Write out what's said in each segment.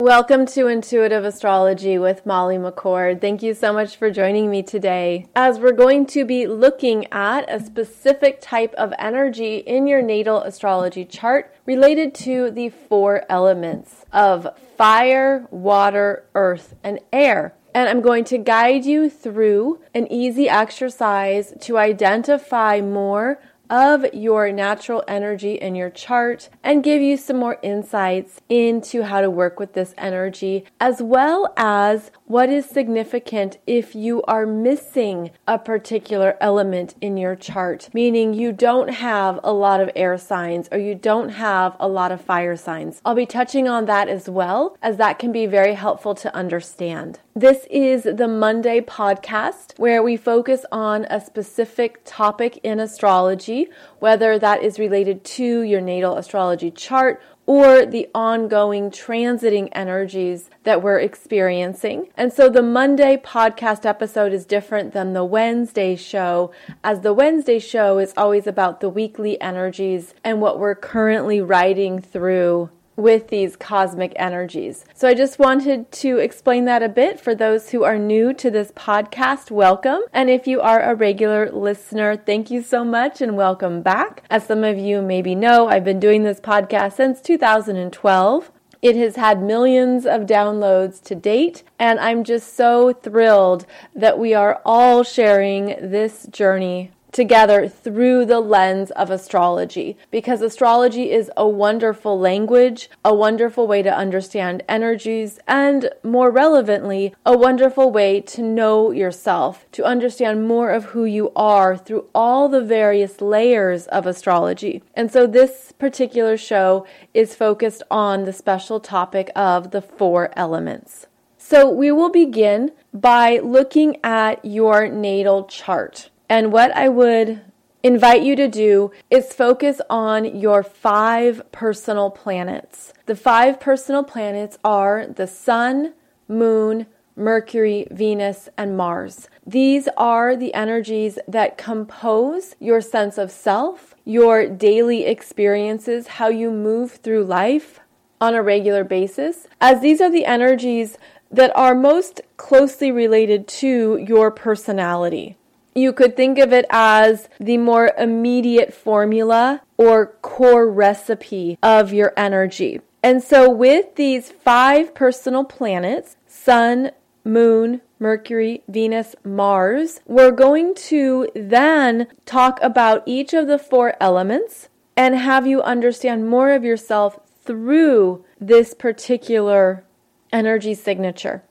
Welcome to Intuitive Astrology with Molly McCord. Thank you so much for joining me today. As we're going to be looking at a specific type of energy in your natal astrology chart related to the four elements of fire, water, earth, and air. And I'm going to guide you through an easy exercise to identify more of your natural energy in your chart and give you some more insights into how to work with this energy, as well as what is significant if you are missing a particular element in your chart, meaning you don't have a lot of air signs or you don't have a lot of fire signs. I'll be touching on that as well, as that can be very helpful to understand. This is the Monday podcast where we focus on a specific topic in astrology, whether that is related to your natal astrology chart or the ongoing transiting energies that we're experiencing. And so the Monday podcast episode is different than the Wednesday show, as the Wednesday show is always about the weekly energies and what we're currently riding through with these cosmic energies. So I just wanted to explain that a bit for those who are new to this podcast. Welcome. And if you are a regular listener, thank you so much and welcome back. As some of you maybe know, I've been doing this podcast since 2012. It has had millions of downloads to date, and I'm just so thrilled that we are all sharing this journey together through the lens of astrology because astrology is a wonderful language, a wonderful way to understand energies, and more relevantly, a wonderful way to know yourself, to understand more of who you are through all the various layers of astrology. And so this particular show is focused on the special topic of the four elements. So we will begin by looking at your natal chart. And what I would invite you to do is focus on your five personal planets. The five personal planets are the Sun, Moon, Mercury, Venus, and Mars. These are the energies that compose your sense of self, your daily experiences, how you move through life on a regular basis, as these are the energies that are most closely related to your personality. You could think of it as the more immediate formula or core recipe of your energy. And so, with these five personal planets Sun, Moon, Mercury, Venus, Mars, we're going to then talk about each of the four elements and have you understand more of yourself through this particular energy signature.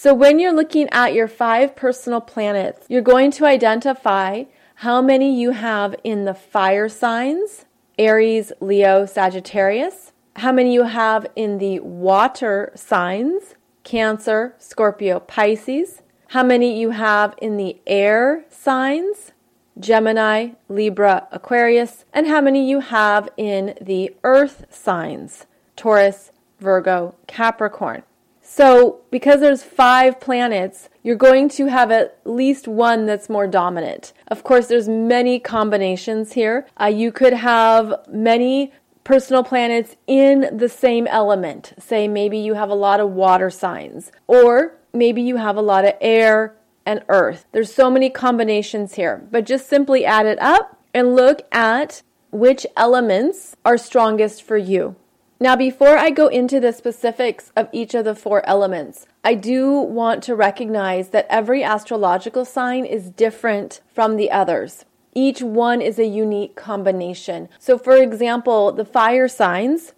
So, when you're looking at your five personal planets, you're going to identify how many you have in the fire signs Aries, Leo, Sagittarius, how many you have in the water signs Cancer, Scorpio, Pisces, how many you have in the air signs Gemini, Libra, Aquarius, and how many you have in the earth signs Taurus, Virgo, Capricorn. So, because there's five planets, you're going to have at least one that's more dominant. Of course, there's many combinations here. Uh, you could have many personal planets in the same element. Say maybe you have a lot of water signs, or maybe you have a lot of air and earth. There's so many combinations here, but just simply add it up and look at which elements are strongest for you. Now, before I go into the specifics of each of the four elements, I do want to recognize that every astrological sign is different from the others. Each one is a unique combination. So, for example, the fire signs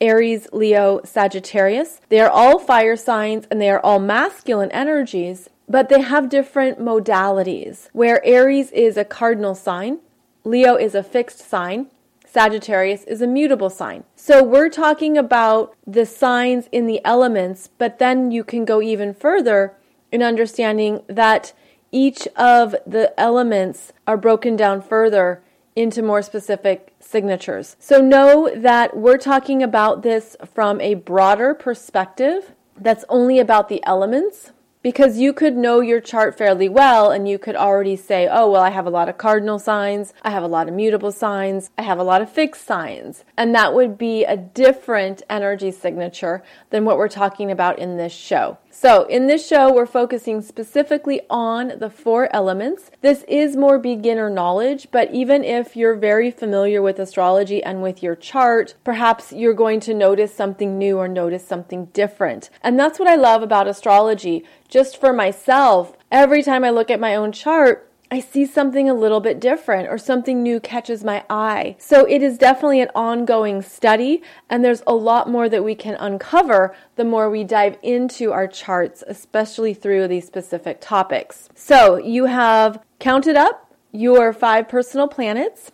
Aries, Leo, Sagittarius they are all fire signs and they are all masculine energies, but they have different modalities. Where Aries is a cardinal sign, Leo is a fixed sign, Sagittarius is a mutable sign. So we're talking about the signs in the elements, but then you can go even further in understanding that each of the elements are broken down further into more specific signatures. So know that we're talking about this from a broader perspective that's only about the elements. Because you could know your chart fairly well and you could already say, oh, well, I have a lot of cardinal signs, I have a lot of mutable signs, I have a lot of fixed signs. And that would be a different energy signature than what we're talking about in this show. So, in this show, we're focusing specifically on the four elements. This is more beginner knowledge, but even if you're very familiar with astrology and with your chart, perhaps you're going to notice something new or notice something different. And that's what I love about astrology. Just for myself, every time I look at my own chart, I see something a little bit different or something new catches my eye. So it is definitely an ongoing study, and there's a lot more that we can uncover the more we dive into our charts, especially through these specific topics. So you have counted up your five personal planets.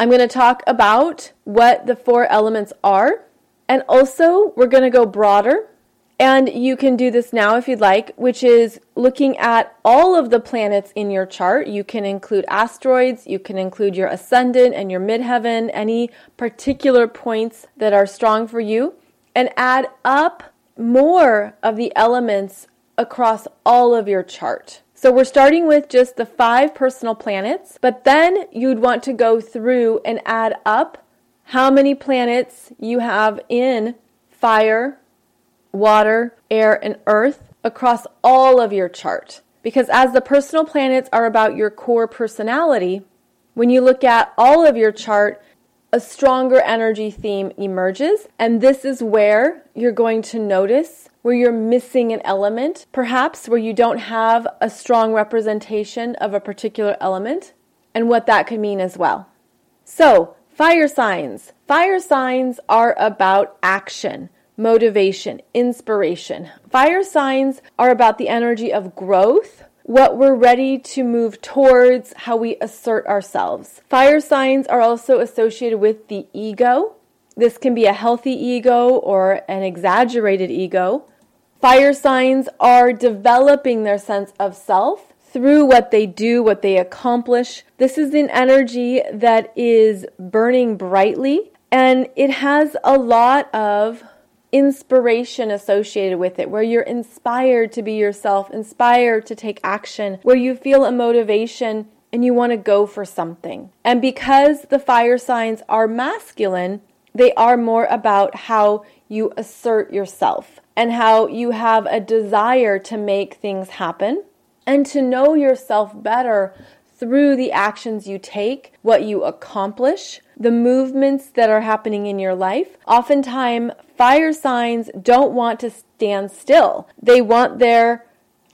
I'm going to talk about what the four elements are, and also we're going to go broader and you can do this now if you'd like, which is looking at all of the planets in your chart. You can include asteroids, you can include your ascendant and your midheaven, any particular points that are strong for you, and add up more of the elements across all of your chart. So we're starting with just the five personal planets, but then you'd want to go through and add up how many planets you have in fire, water, air, and earth across all of your chart. Because as the personal planets are about your core personality, when you look at all of your chart, a stronger energy theme emerges. And this is where you're going to notice where you're missing an element, perhaps where you don't have a strong representation of a particular element, and what that could mean as well. So, fire signs. Fire signs are about action motivation, inspiration. Fire signs are about the energy of growth, what we're ready to move towards, how we assert ourselves. Fire signs are also associated with the ego. This can be a healthy ego or an exaggerated ego. Fire signs are developing their sense of self through what they do, what they accomplish. This is an energy that is burning brightly and it has a lot of inspiration associated with it, where you're inspired to be yourself, inspired to take action, where you feel a motivation and you want to go for something. And because the fire signs are masculine, they are more about how you assert yourself and how you have a desire to make things happen and to know yourself better through the actions you take, what you accomplish, the movements that are happening in your life. Oftentimes, fire signs don't want to stand still. They want their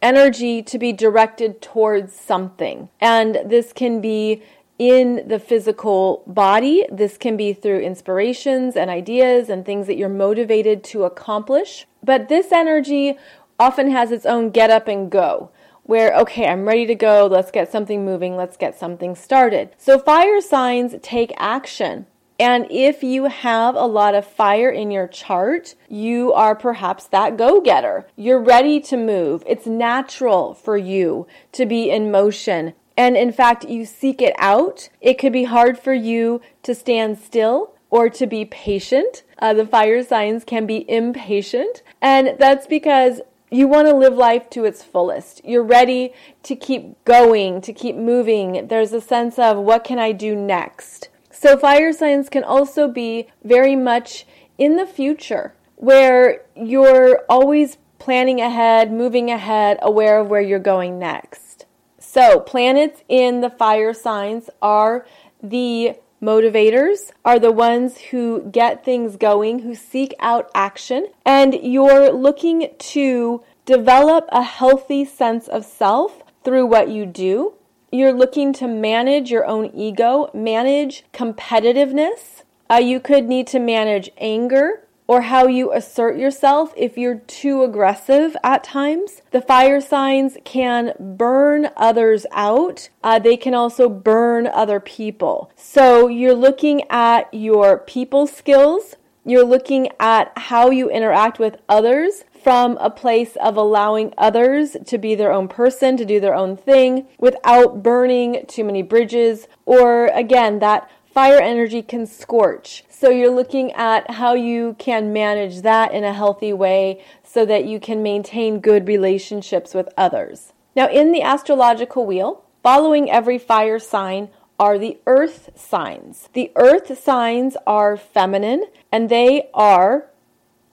energy to be directed towards something. And this can be in the physical body. This can be through inspirations and ideas and things that you're motivated to accomplish. But this energy often has its own get up and go where, okay, I'm ready to go. Let's get something moving. Let's get something started. So fire signs take action. And if you have a lot of fire in your chart, you are perhaps that go getter. You're ready to move. It's natural for you to be in motion. And in fact, you seek it out. It could be hard for you to stand still or to be patient. Uh, the fire signs can be impatient. And that's because you want to live life to its fullest. You're ready to keep going, to keep moving. There's a sense of what can I do next? So, fire signs can also be very much in the future where you're always planning ahead, moving ahead, aware of where you're going next. So, planets in the fire signs are the motivators, are the ones who get things going, who seek out action, and you're looking to develop a healthy sense of self through what you do. You're looking to manage your own ego, manage competitiveness. Uh, you could need to manage anger, or how you assert yourself if you're too aggressive at times. The fire signs can burn others out. Uh, they can also burn other people. So you're looking at your people skills. You're looking at how you interact with others from a place of allowing others to be their own person, to do their own thing without burning too many bridges, or again, that fire energy can scorch. So you're looking at how you can manage that in a healthy way so that you can maintain good relationships with others. Now, in the astrological wheel, following every fire sign are the earth signs. The earth signs are feminine and they are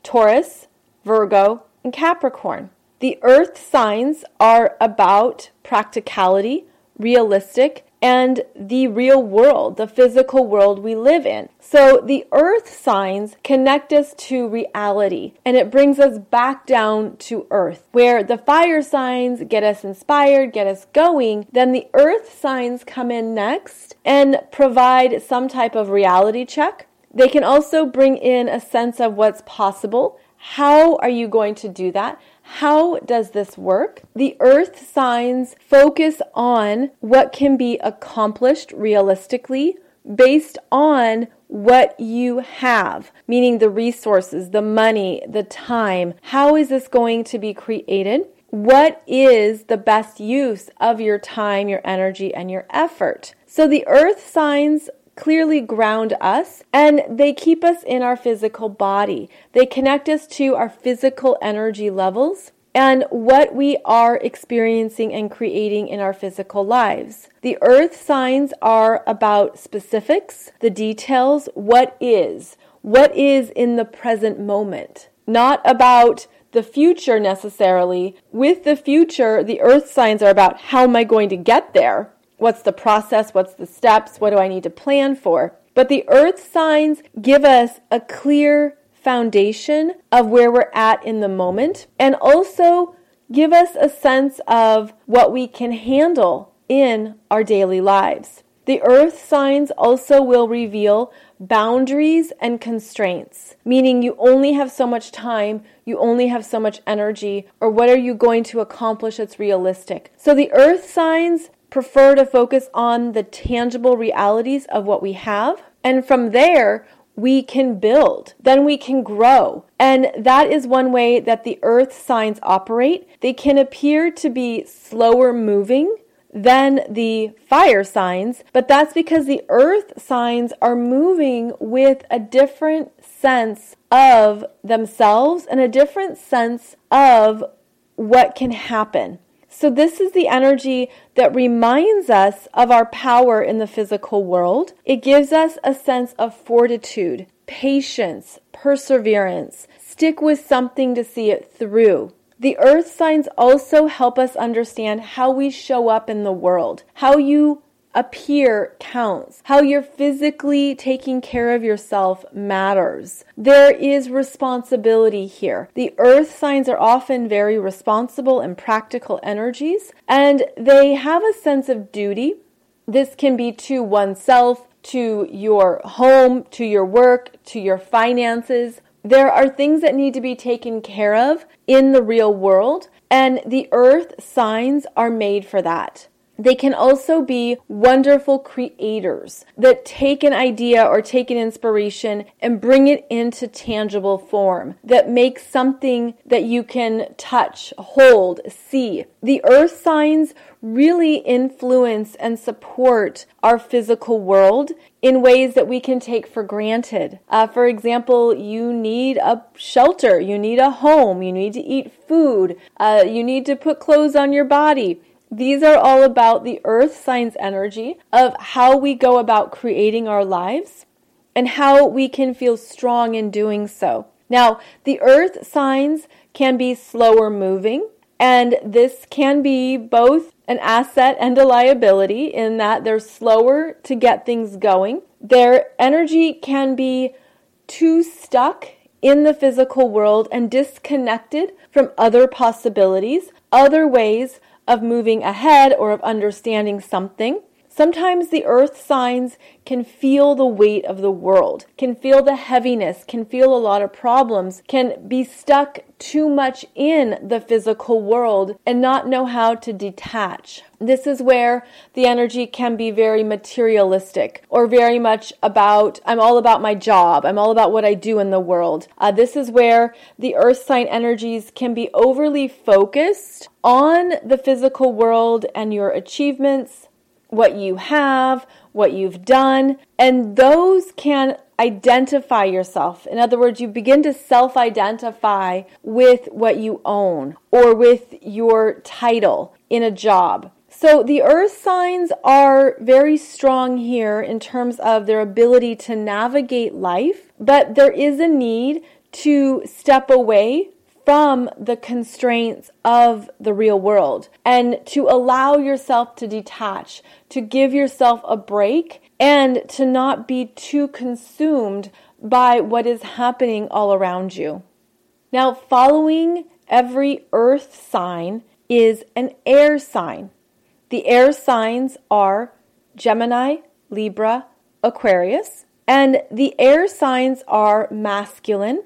Taurus, Virgo, and Capricorn. The earth signs are about practicality, realistic, and the real world, the physical world we live in. So the earth signs connect us to reality and it brings us back down to earth. Where the fire signs get us inspired, get us going, then the earth signs come in next and provide some type of reality check. They can also bring in a sense of what's possible. How are you going to do that? How does this work? The earth signs focus on what can be accomplished realistically based on what you have, meaning the resources, the money, the time. How is this going to be created? What is the best use of your time, your energy, and your effort? So the earth signs clearly ground us and they keep us in our physical body. They connect us to our physical energy levels and what we are experiencing and creating in our physical lives. The earth signs are about specifics, the details, what is, what is in the present moment, not about the future necessarily. With the future, the earth signs are about how am I going to get there? What's the process? What's the steps? What do I need to plan for? But the earth signs give us a clear foundation of where we're at in the moment and also give us a sense of what we can handle in our daily lives. The earth signs also will reveal boundaries and constraints, meaning you only have so much time, you only have so much energy, or what are you going to accomplish that's realistic. So the earth signs prefer to focus on the tangible realities of what we have. And from there, we can build, then we can grow. And that is one way that the earth signs operate. They can appear to be slower moving than the fire signs, but that's because the earth signs are moving with a different sense of themselves and a different sense of what can happen. So, this is the energy that reminds us of our power in the physical world. It gives us a sense of fortitude, patience, perseverance. Stick with something to see it through. The earth signs also help us understand how we show up in the world, how you appear counts. How you're physically taking care of yourself matters. There is responsibility here. The earth signs are often very responsible and practical energies, and they have a sense of duty. This can be to oneself, to your home, to your work, to your finances. There are things that need to be taken care of in the real world, and the earth signs are made for that. They can also be wonderful creators that take an idea or take an inspiration and bring it into tangible form, that make something that you can touch, hold, see. The earth signs really influence and support our physical world in ways that we can take for granted. Uh, for example, you need a shelter, you need a home, you need to eat food, uh, you need to put clothes on your body. These are all about the earth signs energy of how we go about creating our lives and how we can feel strong in doing so. Now, the earth signs can be slower moving, and this can be both an asset and a liability in that they're slower to get things going. Their energy can be too stuck in the physical world and disconnected from other possibilities, other ways of moving ahead or of understanding something. Sometimes the earth signs can feel the weight of the world, can feel the heaviness, can feel a lot of problems, can be stuck too much in the physical world and not know how to detach. This is where the energy can be very materialistic or very much about, I'm all about my job, I'm all about what I do in the world. Uh, this is where the earth sign energies can be overly focused on the physical world and your achievements what you have, what you've done, and those can identify yourself. In other words, you begin to self identify with what you own or with your title in a job. So the earth signs are very strong here in terms of their ability to navigate life, but there is a need to step away from the constraints of the real world and to allow yourself to detach, to give yourself a break, and to not be too consumed by what is happening all around you. Now, following every earth sign is an air sign. The air signs are Gemini, Libra, Aquarius, and the air signs are masculine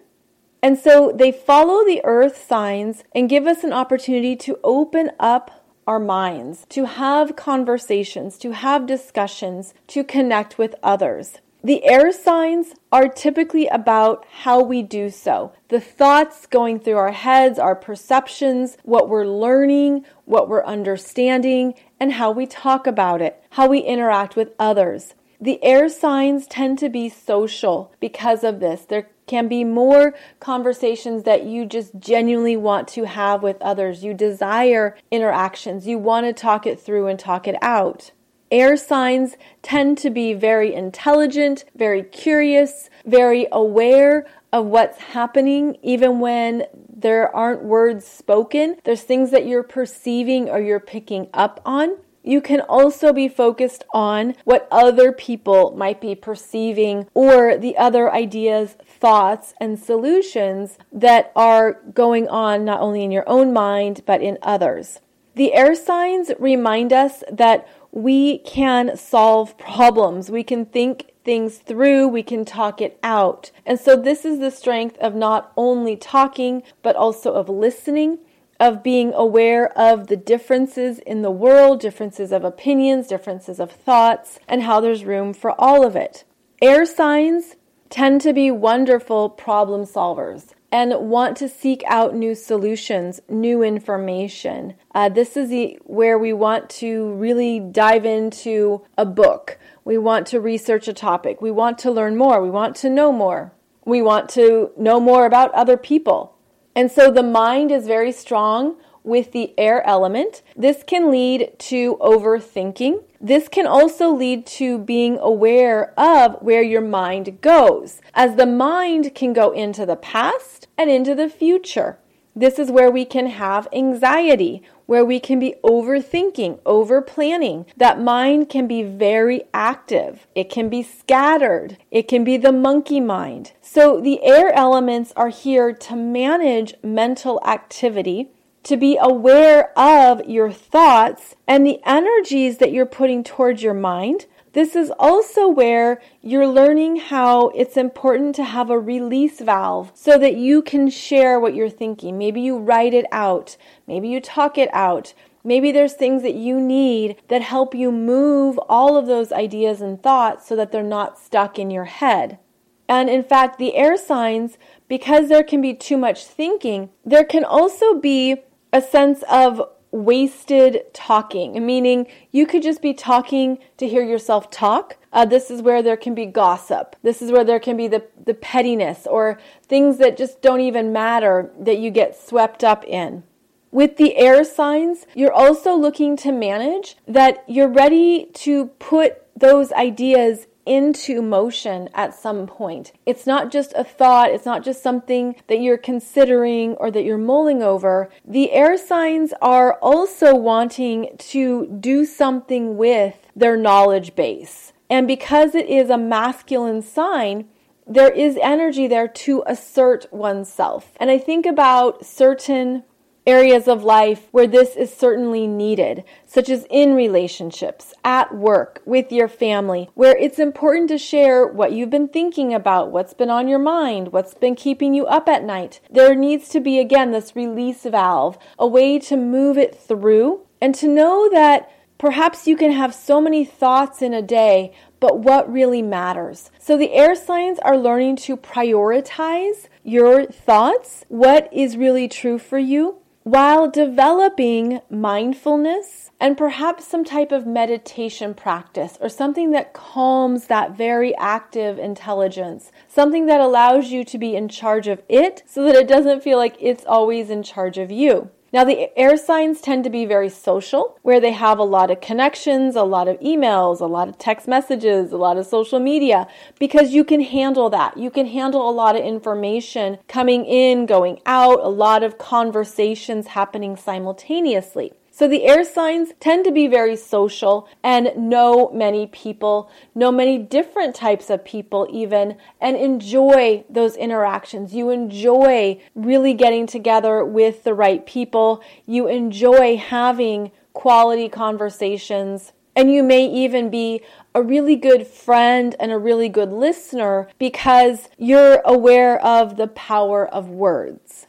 and so they follow the earth signs and give us an opportunity to open up our minds, to have conversations, to have discussions, to connect with others. The air signs are typically about how we do so. The thoughts going through our heads, our perceptions, what we're learning, what we're understanding, and how we talk about it, how we interact with others. The air signs tend to be social because of this. There can be more conversations that you just genuinely want to have with others. You desire interactions. You want to talk it through and talk it out. Air signs tend to be very intelligent, very curious, very aware of what's happening, even when there aren't words spoken. There's things that you're perceiving or you're picking up on. You can also be focused on what other people might be perceiving or the other ideas, thoughts, and solutions that are going on not only in your own mind but in others. The air signs remind us that we can solve problems. We can think things through, we can talk it out. And so, this is the strength of not only talking, but also of listening of being aware of the differences in the world, differences of opinions, differences of thoughts, and how there's room for all of it. Air signs tend to be wonderful problem solvers and want to seek out new solutions, new information. Uh, this is the, where we want to really dive into a book. We want to research a topic. We want to learn more. We want to know more. We want to know more about other people. And so the mind is very strong with the air element. This can lead to overthinking. This can also lead to being aware of where your mind goes, as the mind can go into the past and into the future. This is where we can have anxiety, where we can be overthinking, over planning. That mind can be very active. It can be scattered. It can be the monkey mind. So the air elements are here to manage mental activity, to be aware of your thoughts and the energies that you're putting towards your mind this is also where you're learning how it's important to have a release valve so that you can share what you're thinking. Maybe you write it out, maybe you talk it out. Maybe there's things that you need that help you move all of those ideas and thoughts so that they're not stuck in your head. And in fact, the air signs, because there can be too much thinking, there can also be a sense of wasted talking, meaning you could just be talking to hear yourself talk. Uh, this is where there can be gossip. This is where there can be the, the pettiness or things that just don't even matter that you get swept up in. With the air signs, you're also looking to manage that you're ready to put those ideas into motion at some point. It's not just a thought, it's not just something that you're considering or that you're mulling over. The air signs are also wanting to do something with their knowledge base. And because it is a masculine sign, there is energy there to assert oneself. And I think about certain areas of life where this is certainly needed, such as in relationships, at work, with your family, where it's important to share what you've been thinking about, what's been on your mind, what's been keeping you up at night. There needs to be, again, this release valve, a way to move it through, and to know that perhaps you can have so many thoughts in a day, but what really matters. So the air signs are learning to prioritize your thoughts, what is really true for you, while developing mindfulness and perhaps some type of meditation practice or something that calms that very active intelligence, something that allows you to be in charge of it so that it doesn't feel like it's always in charge of you. Now, the air signs tend to be very social, where they have a lot of connections, a lot of emails, a lot of text messages, a lot of social media, because you can handle that. You can handle a lot of information coming in, going out, a lot of conversations happening simultaneously. So the air signs tend to be very social and know many people, know many different types of people, even, and enjoy those interactions. You enjoy really getting together with the right people. You enjoy having quality conversations. And you may even be a really good friend and a really good listener because you're aware of the power of words.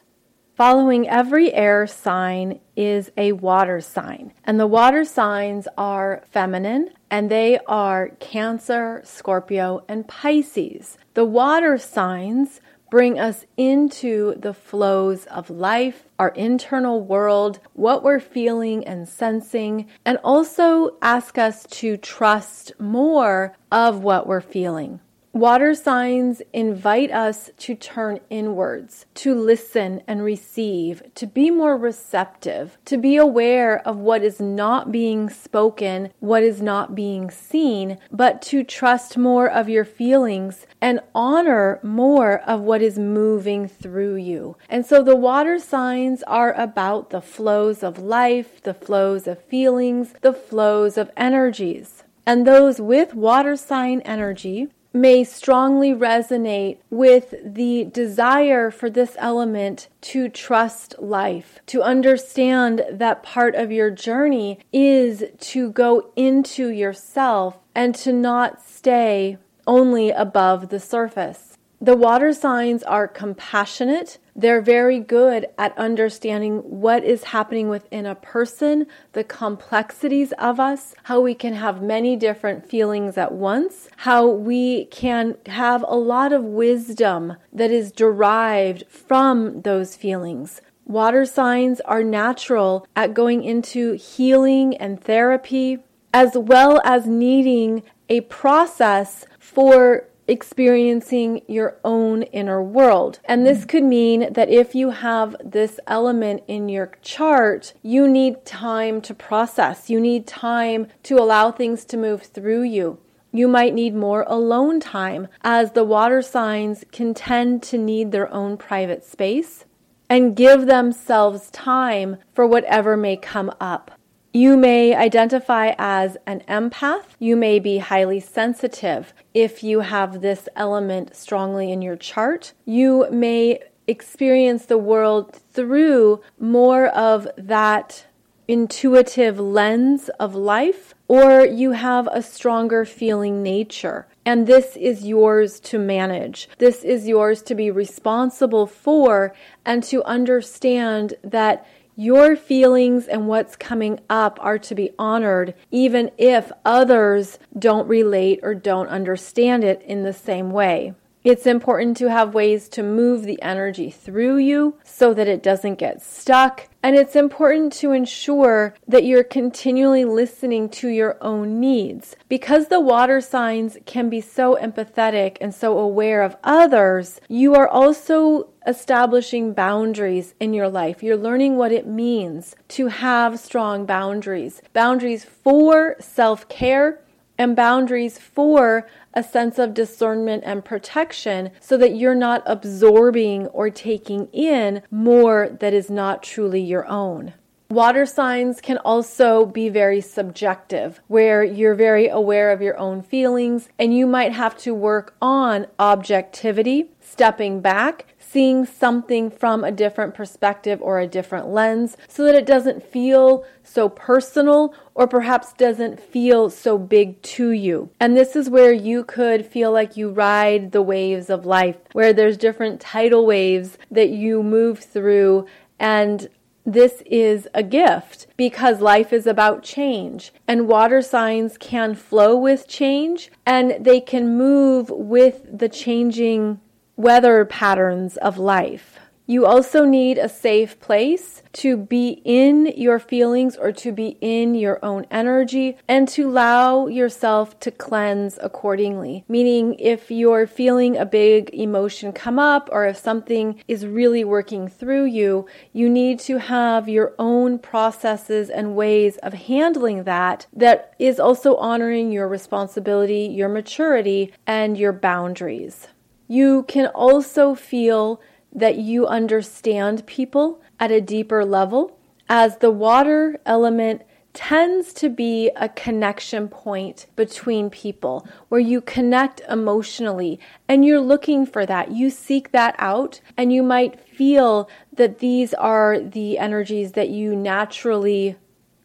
Following every air sign is a water sign. And the water signs are feminine and they are Cancer, Scorpio, and Pisces. The water signs bring us into the flows of life, our internal world, what we're feeling and sensing, and also ask us to trust more of what we're feeling. Water signs invite us to turn inwards, to listen and receive, to be more receptive, to be aware of what is not being spoken, what is not being seen, but to trust more of your feelings and honor more of what is moving through you. And so the water signs are about the flows of life, the flows of feelings, the flows of energies. And those with water sign energy may strongly resonate with the desire for this element to trust life, to understand that part of your journey is to go into yourself and to not stay only above the surface. The water signs are compassionate. They're very good at understanding what is happening within a person, the complexities of us, how we can have many different feelings at once, how we can have a lot of wisdom that is derived from those feelings. Water signs are natural at going into healing and therapy, as well as needing a process for experiencing your own inner world. And this could mean that if you have this element in your chart, you need time to process. You need time to allow things to move through you. You might need more alone time as the water signs can tend to need their own private space and give themselves time for whatever may come up. You may identify as an empath. You may be highly sensitive if you have this element strongly in your chart. You may experience the world through more of that intuitive lens of life, or you have a stronger feeling nature. And this is yours to manage. This is yours to be responsible for and to understand that your feelings and what's coming up are to be honored, even if others don't relate or don't understand it in the same way. It's important to have ways to move the energy through you so that it doesn't get stuck. And it's important to ensure that you're continually listening to your own needs. Because the water signs can be so empathetic and so aware of others, you are also establishing boundaries in your life. You're learning what it means to have strong boundaries. Boundaries for self care and boundaries for a sense of discernment and protection so that you're not absorbing or taking in more that is not truly your own. Water signs can also be very subjective, where you're very aware of your own feelings and you might have to work on objectivity, stepping back, seeing something from a different perspective or a different lens so that it doesn't feel so personal or perhaps doesn't feel so big to you. And this is where you could feel like you ride the waves of life, where there's different tidal waves that you move through and this is a gift because life is about change and water signs can flow with change and they can move with the changing weather patterns of life. You also need a safe place to be in your feelings or to be in your own energy and to allow yourself to cleanse accordingly. Meaning, if you're feeling a big emotion come up or if something is really working through you, you need to have your own processes and ways of handling that that is also honoring your responsibility, your maturity, and your boundaries. You can also feel that you understand people at a deeper level, as the water element tends to be a connection point between people where you connect emotionally and you're looking for that. You seek that out and you might feel that these are the energies that you naturally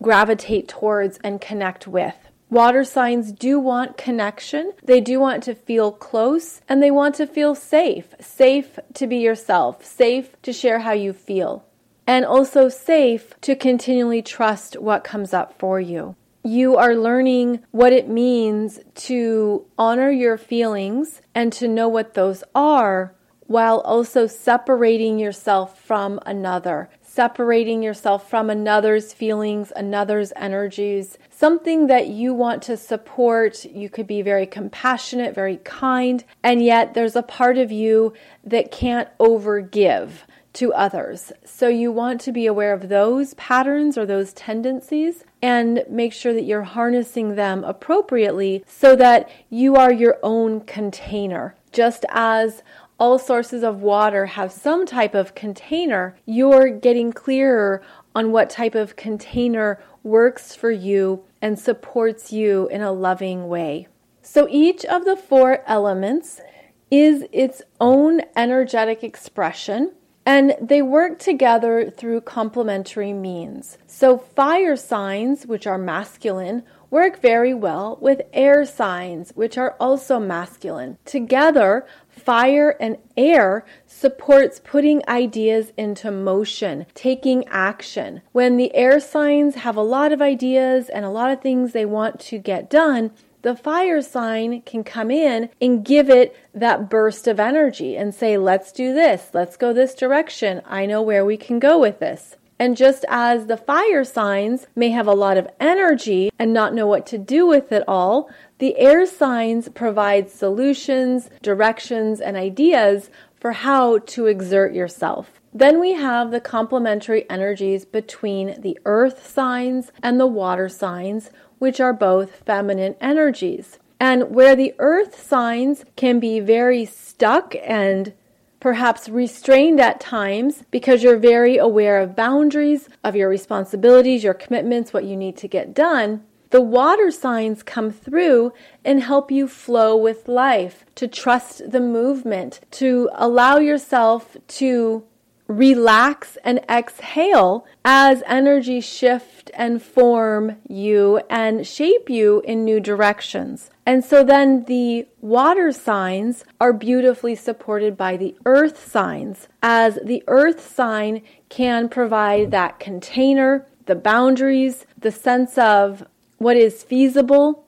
gravitate towards and connect with. Water signs do want connection. They do want to feel close and they want to feel safe. Safe to be yourself, safe to share how you feel, and also safe to continually trust what comes up for you. You are learning what it means to honor your feelings and to know what those are while also separating yourself from another, separating yourself from another's feelings, another's energies, something that you want to support. You could be very compassionate, very kind, and yet there's a part of you that can't overgive to others. So you want to be aware of those patterns or those tendencies and make sure that you're harnessing them appropriately so that you are your own container. Just as all sources of water have some type of container, you're getting clearer on what type of container works for you and supports you in a loving way. So each of the four elements is its own energetic expression and they work together through complementary means. So fire signs, which are masculine, work very well with air signs, which are also masculine. Together, fire and air supports putting ideas into motion, taking action. When the air signs have a lot of ideas and a lot of things they want to get done, the fire sign can come in and give it that burst of energy and say, let's do this, let's go this direction. I know where we can go with this. And just as the fire signs may have a lot of energy and not know what to do with it all, the air signs provide solutions, directions, and ideas for how to exert yourself. Then we have the complementary energies between the earth signs and the water signs, which are both feminine energies. And where the earth signs can be very stuck and perhaps restrained at times because you're very aware of boundaries, of your responsibilities, your commitments, what you need to get done. The water signs come through and help you flow with life, to trust the movement, to allow yourself to relax and exhale as energy shift and form you and shape you in new directions. And so then the water signs are beautifully supported by the earth signs, as the earth sign can provide that container, the boundaries, the sense of what is feasible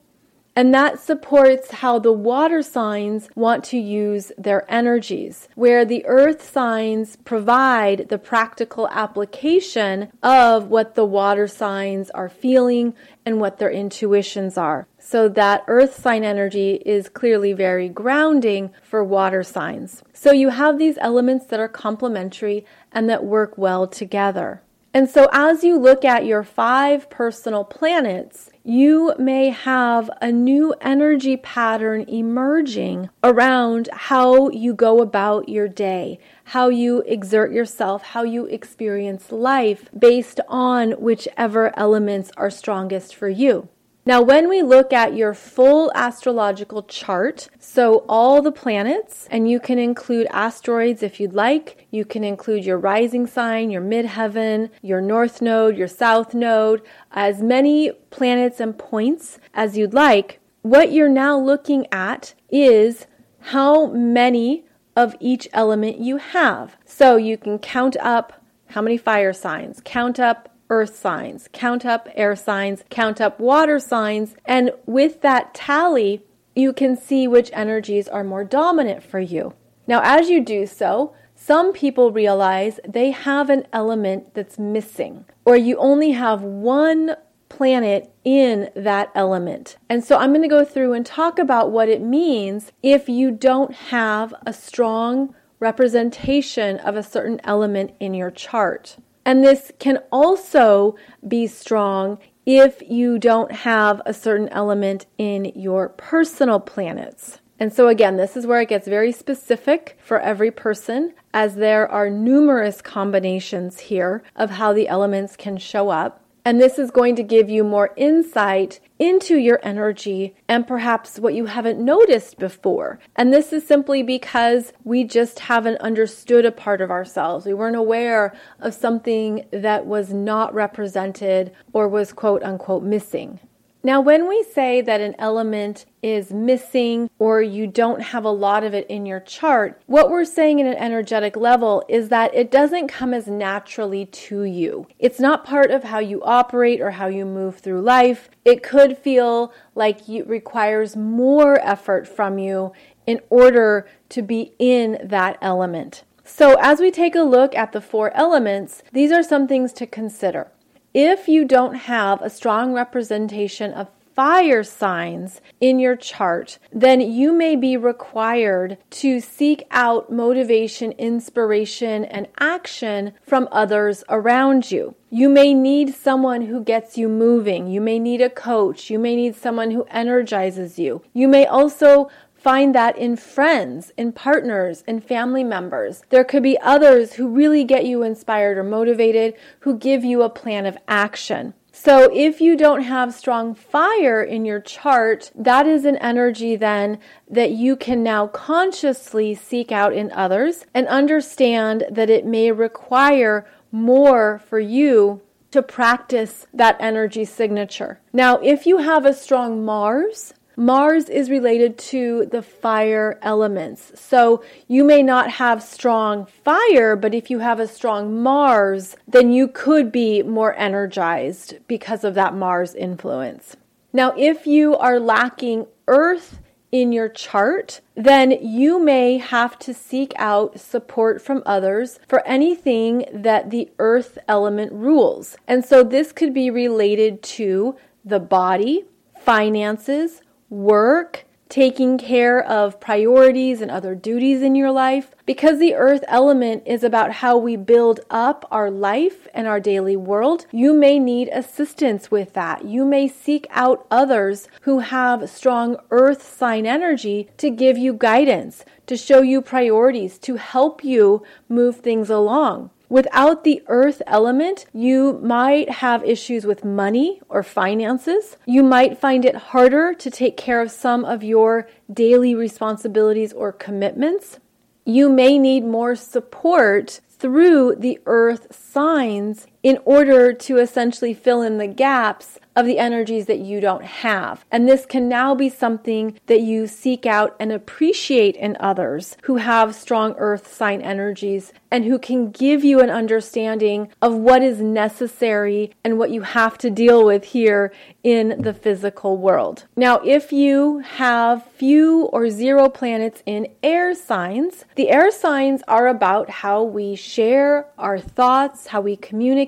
and that supports how the water signs want to use their energies, where the earth signs provide the practical application of what the water signs are feeling and what their intuitions are. So that earth sign energy is clearly very grounding for water signs. So you have these elements that are complementary and that work well together. And so as you look at your five personal planets, you may have a new energy pattern emerging around how you go about your day, how you exert yourself, how you experience life based on whichever elements are strongest for you. Now, when we look at your full astrological chart, so all the planets, and you can include asteroids if you'd like, you can include your rising sign, your midheaven, your north node, your south node, as many planets and points as you'd like. What you're now looking at is how many of each element you have. So you can count up how many fire signs, count up earth signs, count up air signs, count up water signs, and with that tally, you can see which energies are more dominant for you. Now, as you do so, some people realize they have an element that's missing, or you only have one planet in that element. And so I'm going to go through and talk about what it means if you don't have a strong representation of a certain element in your chart. And this can also be strong if you don't have a certain element in your personal planets. And so, again, this is where it gets very specific for every person, as there are numerous combinations here of how the elements can show up. And this is going to give you more insight into your energy and perhaps what you haven't noticed before. And this is simply because we just haven't understood a part of ourselves. We weren't aware of something that was not represented or was quote unquote missing. Now, when we say that an element is missing or you don't have a lot of it in your chart, what we're saying in an energetic level is that it doesn't come as naturally to you. It's not part of how you operate or how you move through life. It could feel like it requires more effort from you in order to be in that element. So, as we take a look at the four elements, these are some things to consider. If you don't have a strong representation of fire signs in your chart, then you may be required to seek out motivation, inspiration, and action from others around you. You may need someone who gets you moving. You may need a coach. You may need someone who energizes you. You may also find that in friends, in partners, in family members. There could be others who really get you inspired or motivated, who give you a plan of action. So, if you don't have strong fire in your chart, that is an energy then that you can now consciously seek out in others and understand that it may require more for you to practice that energy signature. Now, if you have a strong Mars, Mars is related to the fire elements. So you may not have strong fire, but if you have a strong Mars, then you could be more energized because of that Mars influence. Now, if you are lacking Earth in your chart, then you may have to seek out support from others for anything that the Earth element rules. And so this could be related to the body, finances, work, taking care of priorities and other duties in your life. Because the earth element is about how we build up our life and our daily world, you may need assistance with that. You may seek out others who have strong earth sign energy to give you guidance, to show you priorities, to help you move things along. Without the earth element, you might have issues with money or finances. You might find it harder to take care of some of your daily responsibilities or commitments. You may need more support through the earth signs in order to essentially fill in the gaps of the energies that you don't have. And this can now be something that you seek out and appreciate in others who have strong earth sign energies and who can give you an understanding of what is necessary and what you have to deal with here in the physical world. Now, if you have few or zero planets in air signs, the air signs are about how we share our thoughts, how we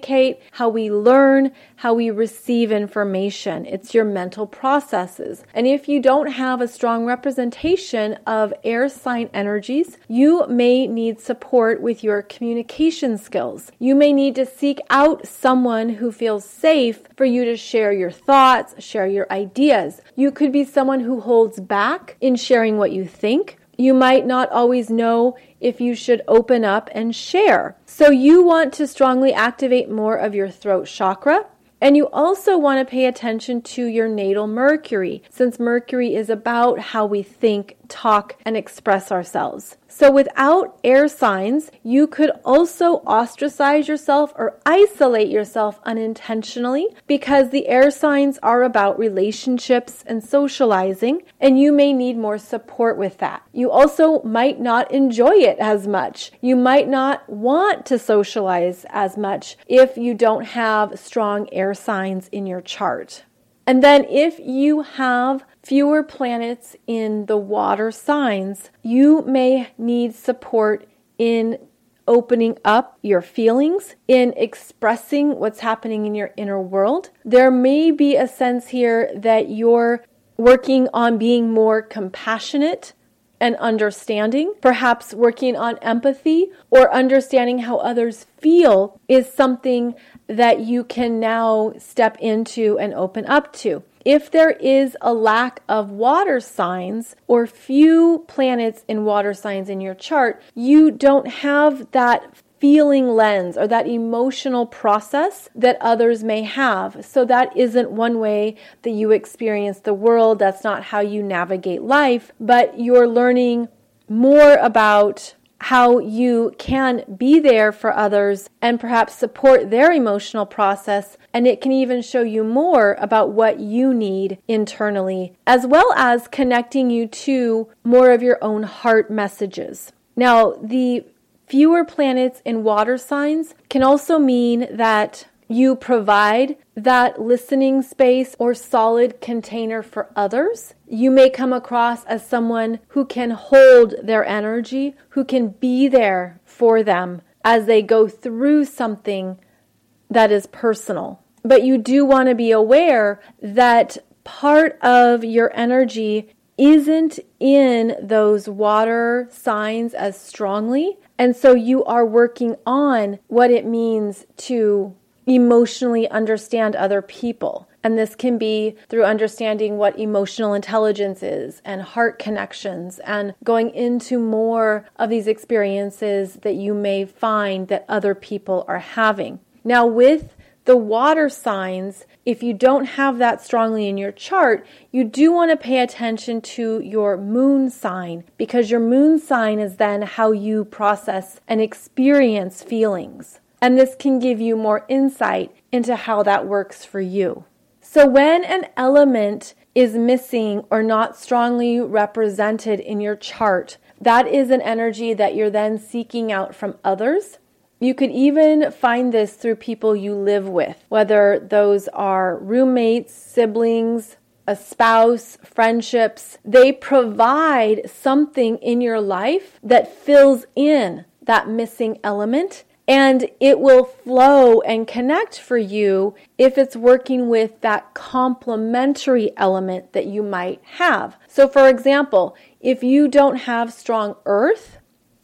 communicate, how we learn, how we receive information. It's your mental processes. And if you don't have a strong representation of air sign energies, you may need support with your communication skills. You may need to seek out someone who feels safe for you to share your thoughts, share your ideas. You could be someone who holds back in sharing what you think. You might not always know if you should open up and share. So, you want to strongly activate more of your throat chakra. And you also want to pay attention to your natal Mercury, since Mercury is about how we think, talk, and express ourselves. So, without air signs, you could also ostracize yourself or isolate yourself unintentionally because the air signs are about relationships and socializing, and you may need more support with that. You also might not enjoy it as much. You might not want to socialize as much if you don't have strong air signs in your chart. And then if you have fewer planets in the water signs, you may need support in opening up your feelings, in expressing what's happening in your inner world. There may be a sense here that you're working on being more compassionate and understanding, perhaps working on empathy or understanding how others feel is something that you can now step into and open up to. If there is a lack of water signs or few planets in water signs in your chart, you don't have that feeling lens or that emotional process that others may have. So that isn't one way that you experience the world. That's not how you navigate life, but you're learning more about how you can be there for others and perhaps support their emotional process. And it can even show you more about what you need internally, as well as connecting you to more of your own heart messages. Now, the Fewer planets in water signs can also mean that you provide that listening space or solid container for others. You may come across as someone who can hold their energy, who can be there for them as they go through something that is personal. But you do want to be aware that part of your energy isn't in those water signs as strongly and so you are working on what it means to emotionally understand other people. And this can be through understanding what emotional intelligence is and heart connections and going into more of these experiences that you may find that other people are having. Now, with the water signs, if you don't have that strongly in your chart, you do want to pay attention to your moon sign because your moon sign is then how you process and experience feelings. And this can give you more insight into how that works for you. So, when an element is missing or not strongly represented in your chart, that is an energy that you're then seeking out from others you could even find this through people you live with, whether those are roommates, siblings, a spouse, friendships. They provide something in your life that fills in that missing element and it will flow and connect for you if it's working with that complementary element that you might have. So, for example, if you don't have strong earth,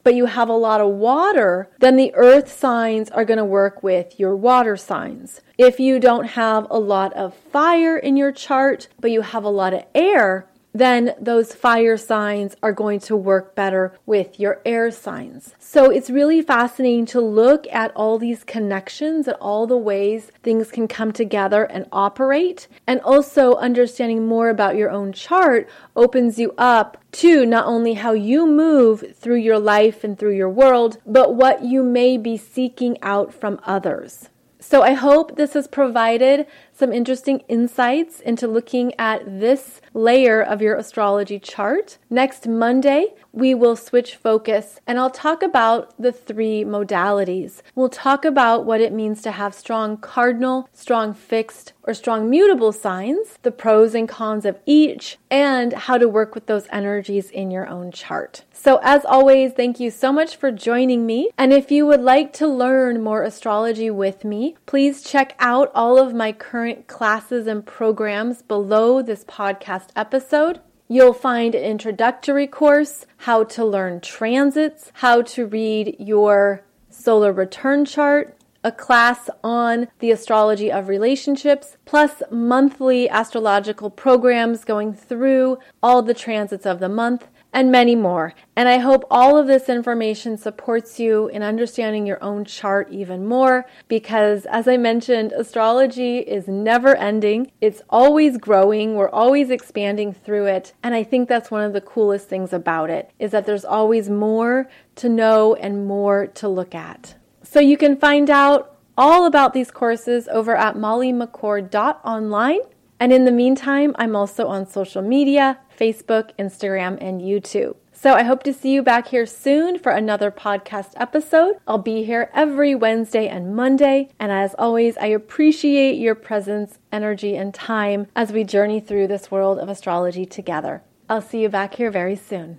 but you have a lot of water, then the earth signs are going to work with your water signs. If you don't have a lot of fire in your chart, but you have a lot of air, then those fire signs are going to work better with your air signs. So it's really fascinating to look at all these connections and all the ways things can come together and operate. And also understanding more about your own chart opens you up to not only how you move through your life and through your world, but what you may be seeking out from others. So I hope this has provided some interesting insights into looking at this layer of your astrology chart. Next Monday, we will switch focus and I'll talk about the three modalities. We'll talk about what it means to have strong cardinal, strong fixed, or strong mutable signs, the pros and cons of each, and how to work with those energies in your own chart. So, as always, thank you so much for joining me. And if you would like to learn more astrology with me, please check out all of my current classes and programs below this podcast episode. You'll find an introductory course, how to learn transits, how to read your solar return chart, a class on the astrology of relationships, plus monthly astrological programs going through all the transits of the month and many more. And I hope all of this information supports you in understanding your own chart even more because, as I mentioned, astrology is never ending. It's always growing. We're always expanding through it. And I think that's one of the coolest things about it is that there's always more to know and more to look at. So you can find out all about these courses over at mollymccord.online. And in the meantime, I'm also on social media Facebook, Instagram, and YouTube. So I hope to see you back here soon for another podcast episode. I'll be here every Wednesday and Monday. And as always, I appreciate your presence, energy, and time as we journey through this world of astrology together. I'll see you back here very soon.